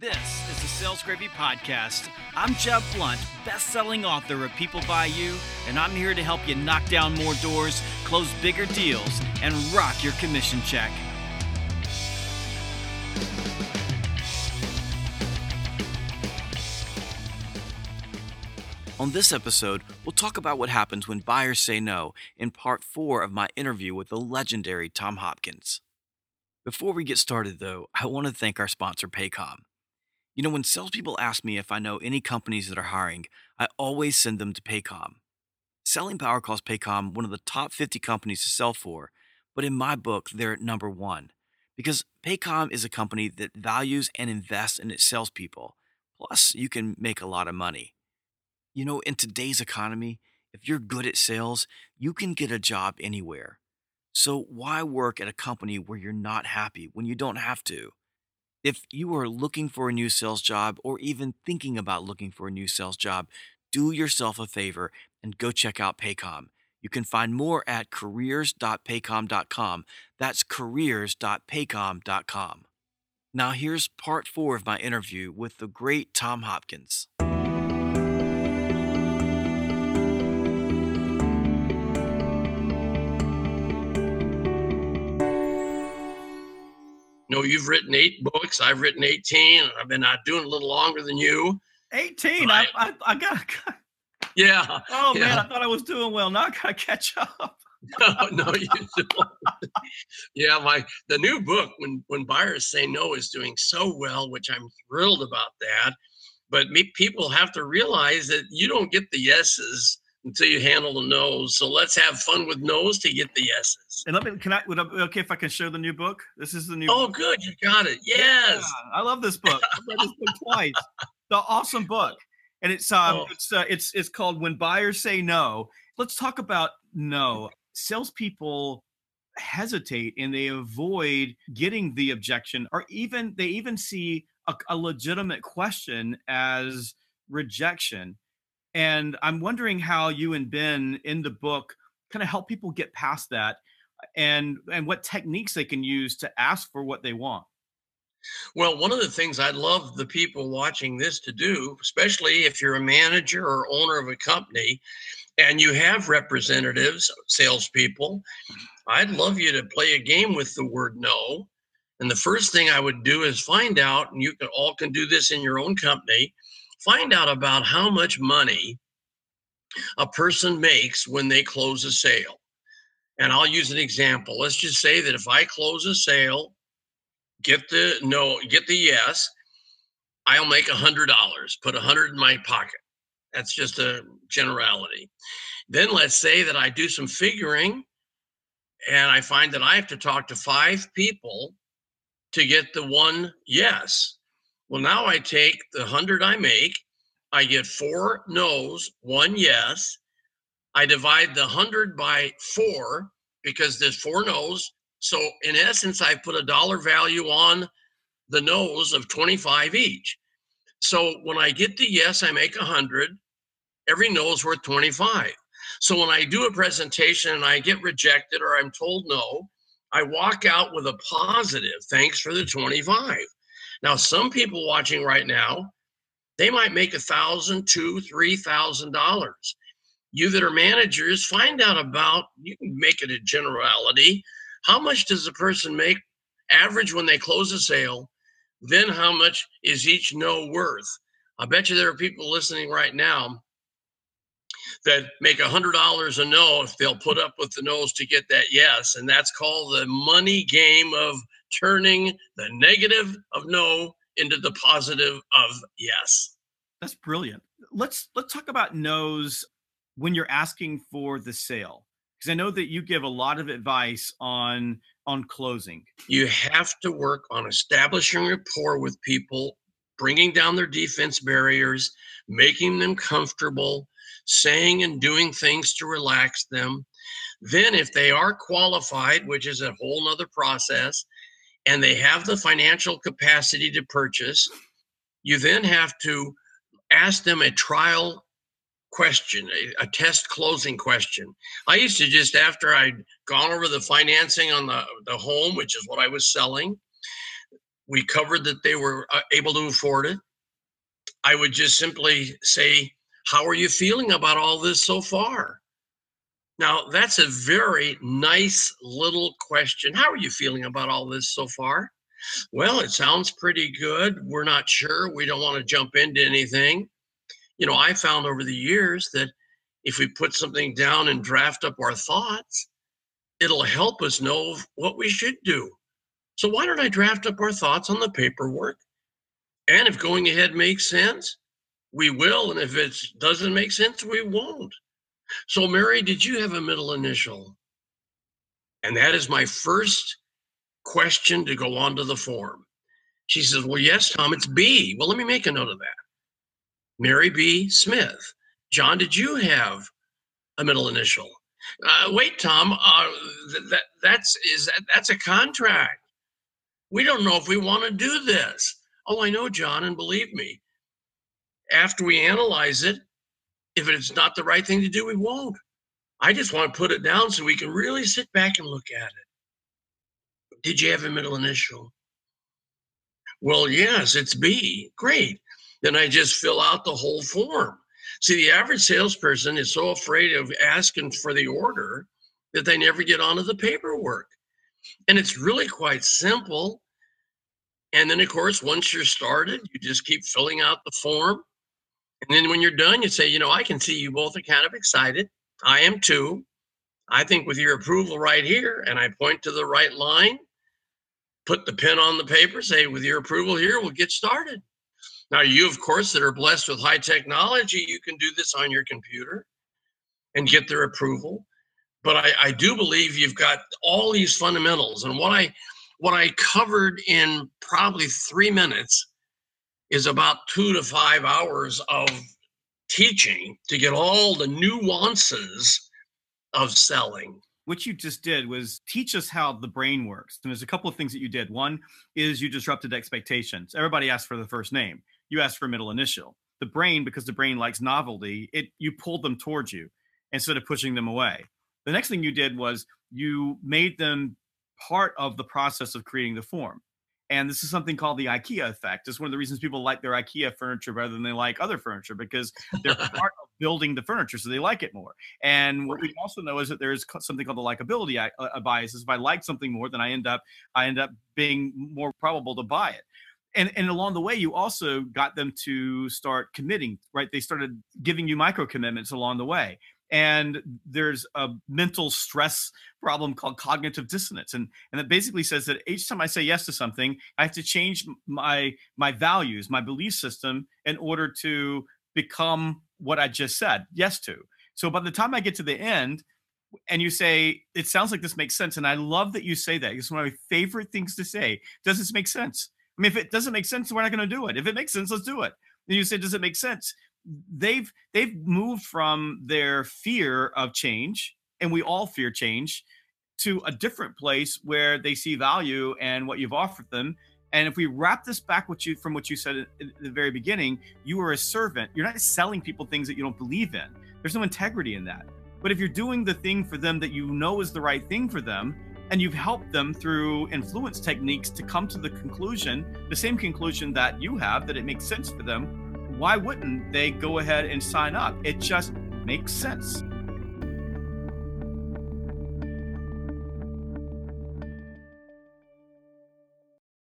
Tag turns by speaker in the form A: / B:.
A: This is the Sales Gravy Podcast. I'm Jeb Blount, best-selling author of People Buy You, and I'm here to help you knock down more doors, close bigger deals, and rock your commission check. On this episode, we'll talk about what happens when buyers say no in part four of my interview with the legendary Tom Hopkins. Before we get started, though, I want to thank our sponsor, Paycom. You know, when salespeople ask me if I know any companies that are hiring, I always send them to Paycom. Selling Power calls Paycom one of the top 50 companies to sell for, but in my book, they're at number one because Paycom is a company that values and invests in its salespeople. Plus, you can make a lot of money. You know, in today's economy, if you're good at sales, you can get a job anywhere. So, why work at a company where you're not happy when you don't have to? If you are looking for a new sales job or even thinking about looking for a new sales job, do yourself a favor and go check out Paycom. You can find more at careers.paycom.com. That's careers.paycom.com. Now, here's part four of my interview with the great Tom Hopkins.
B: Know, you've written eight books. I've written 18. I've been out doing a little longer than you.
A: 18? I, I, I got.
B: Yeah.
A: Oh,
B: yeah.
A: man. I thought I was doing well. Now I got to catch up.
B: no, no, you don't. yeah, my the new book, when when buyers say no, is doing so well, which I'm thrilled about that. But me, people have to realize that you don't get the yeses until you handle the no's. So let's have fun with no's to get the yeses.
A: And let me, can I, would be okay if I can show the new book? This is the new
B: Oh,
A: book.
B: good. You got it. Yes.
A: Yeah, I love this book. I've read this book twice. The awesome book. And it's um
B: Oh.
A: it's uh, it's it's called When Buyers Say No. Let's talk about no. Salespeople hesitate and they avoid getting the objection, or even they even see a, a legitimate question as rejection. And I'm wondering how you and Ben in the book kind of help people get past that and and what techniques they can use to ask for what they want.
B: Well, one of the things I'd love the people watching this to do, especially if you're a manager or owner of a company and you have representatives, salespeople, I'd love you to play a game with the word no. And the first thing I would do is find out, and you can all can do this in your own company, find out about how much money a person makes when they close a sale. And I'll use an example. Let's just say that if I close a sale get the no, get the yes, I'll make a hundred dollars, put a hundred in my pocket. That's just a generality. Then let's say that I do some figuring and I find that I have to talk to five people to get the one yes. Well, now I take the hundred I make, I get four no's, one yes. I divide the hundred by four because there's four no's, so in essence, I put a dollar value on the no's of 25 each. So when I get the yes, I make 100. Every no is worth 25. So when I do a presentation and I get rejected or I'm told no, I walk out with a positive. Thanks for the 25. Now, some people watching right now, they might make a thousand, two, three thousand dollars. You that are managers, find out about. You can make it a generality how much does a person make average when they close a sale then how much is each no worth i bet you there are people listening right now that make a hundred dollars a no if they'll put up with the no's to get that yes and that's called the money game of turning the negative of no into the positive of yes
A: That's brilliant. Let's let's talk about no's when you're asking for the sale because I know that you give a lot of advice on on closing.
B: you have to work on establishing rapport with people, bringing down their defense barriers, making them comfortable, saying and doing things to relax them. Then, if they are qualified, which is a whole nother process, and they have the financial capacity to purchase, you then have to ask them a trial question, a, a test closing question. I used to just after I'd gone over the financing on the, the home, which is what I was selling, we covered that they were uh, able to afford it. I would just simply say, How are you feeling about all this so far? Now, that's a very nice little question. How are you feeling about all this so far? Well, it sounds pretty good. We're not sure. We don't want to jump into anything. You know, I found over the years that if we put something down and draft up our thoughts, it'll help us know what we should do. So why don't I draft up our thoughts on the paperwork? And if going ahead makes sense, we will. And if it doesn't make sense, we won't. So, Mary, did you have a middle initial? And that is my first question to go onto the form. She says, Well, yes, Tom, it's B. Well, let me make a note of that. Mary B. Smith. John, did you have a middle initial? Uh, wait, Tom, uh, that, that's is that, that's a contract. We don't know if we want to do this. Oh, I know, John, and believe me, after we analyze it, if it's not the right thing to do, we won't. I just want to put it down so we can really sit back and look at it. Did you have a middle initial? Well, yes, it's B. Great. Then I just fill out the whole form. See, the average salesperson is so afraid of asking for the order that they never get onto the paperwork. And it's really quite simple. And then, of course, once you're started, you just keep filling out the form. And then when you're done, you say, you know, I can see you both are kind of excited. I am too. I think with your approval right here, and I point to the right line, put the pen on the paper, say, with your approval here, we'll get started. Now, you, of course, that are blessed with high technology, you can do this on your computer and get their approval but I, I do believe you've got all these fundamentals. And what I what I covered in probably three minutes is about two to five hours of teaching to get all the nuances of selling.
A: What you just did was teach us how the brain works. And there's a couple of things that you did. One is you disrupted expectations. Everybody asked for the first name. You asked for middle initial. The brain, because the brain likes novelty, it you pulled them towards you instead of pushing them away. The next thing you did was you made them part of the process of creating the form. And this is something called the IKEA effect. It's one of the reasons people like their IKEA furniture rather than they like other furniture because they're part of building the furniture, so they like it more. And what we also know is that there is something called the likability uh, bias. Is if I like something more, then I end up I end up being more probable to buy it. And and along the way, you also got them to start committing. Right? They started giving you micro commitments along the way and there's a mental stress problem called cognitive dissonance and and it basically says that each time i say yes to something i have to change my my values my belief system in order to become what i just said yes to. So by the time i get to the end and you say it sounds like this makes sense and i love that you say that it's one of my favorite things to say. Does this make sense? I mean if it doesn't make sense we're not going to do it. If it makes sense let's do it. And you say does it make sense they've they've moved from their fear of change and we all fear change to a different place where they see value and what you've offered them and if we wrap this back what you from what you said at the very beginning you are a servant. You're not selling people things that you don't believe in. There's no integrity in that. But if you're doing the thing for them that you know is the right thing for them and you've helped them through influence techniques to come to the conclusion the same conclusion that you have that it makes sense for them why wouldn't they go ahead and sign up? It just makes sense.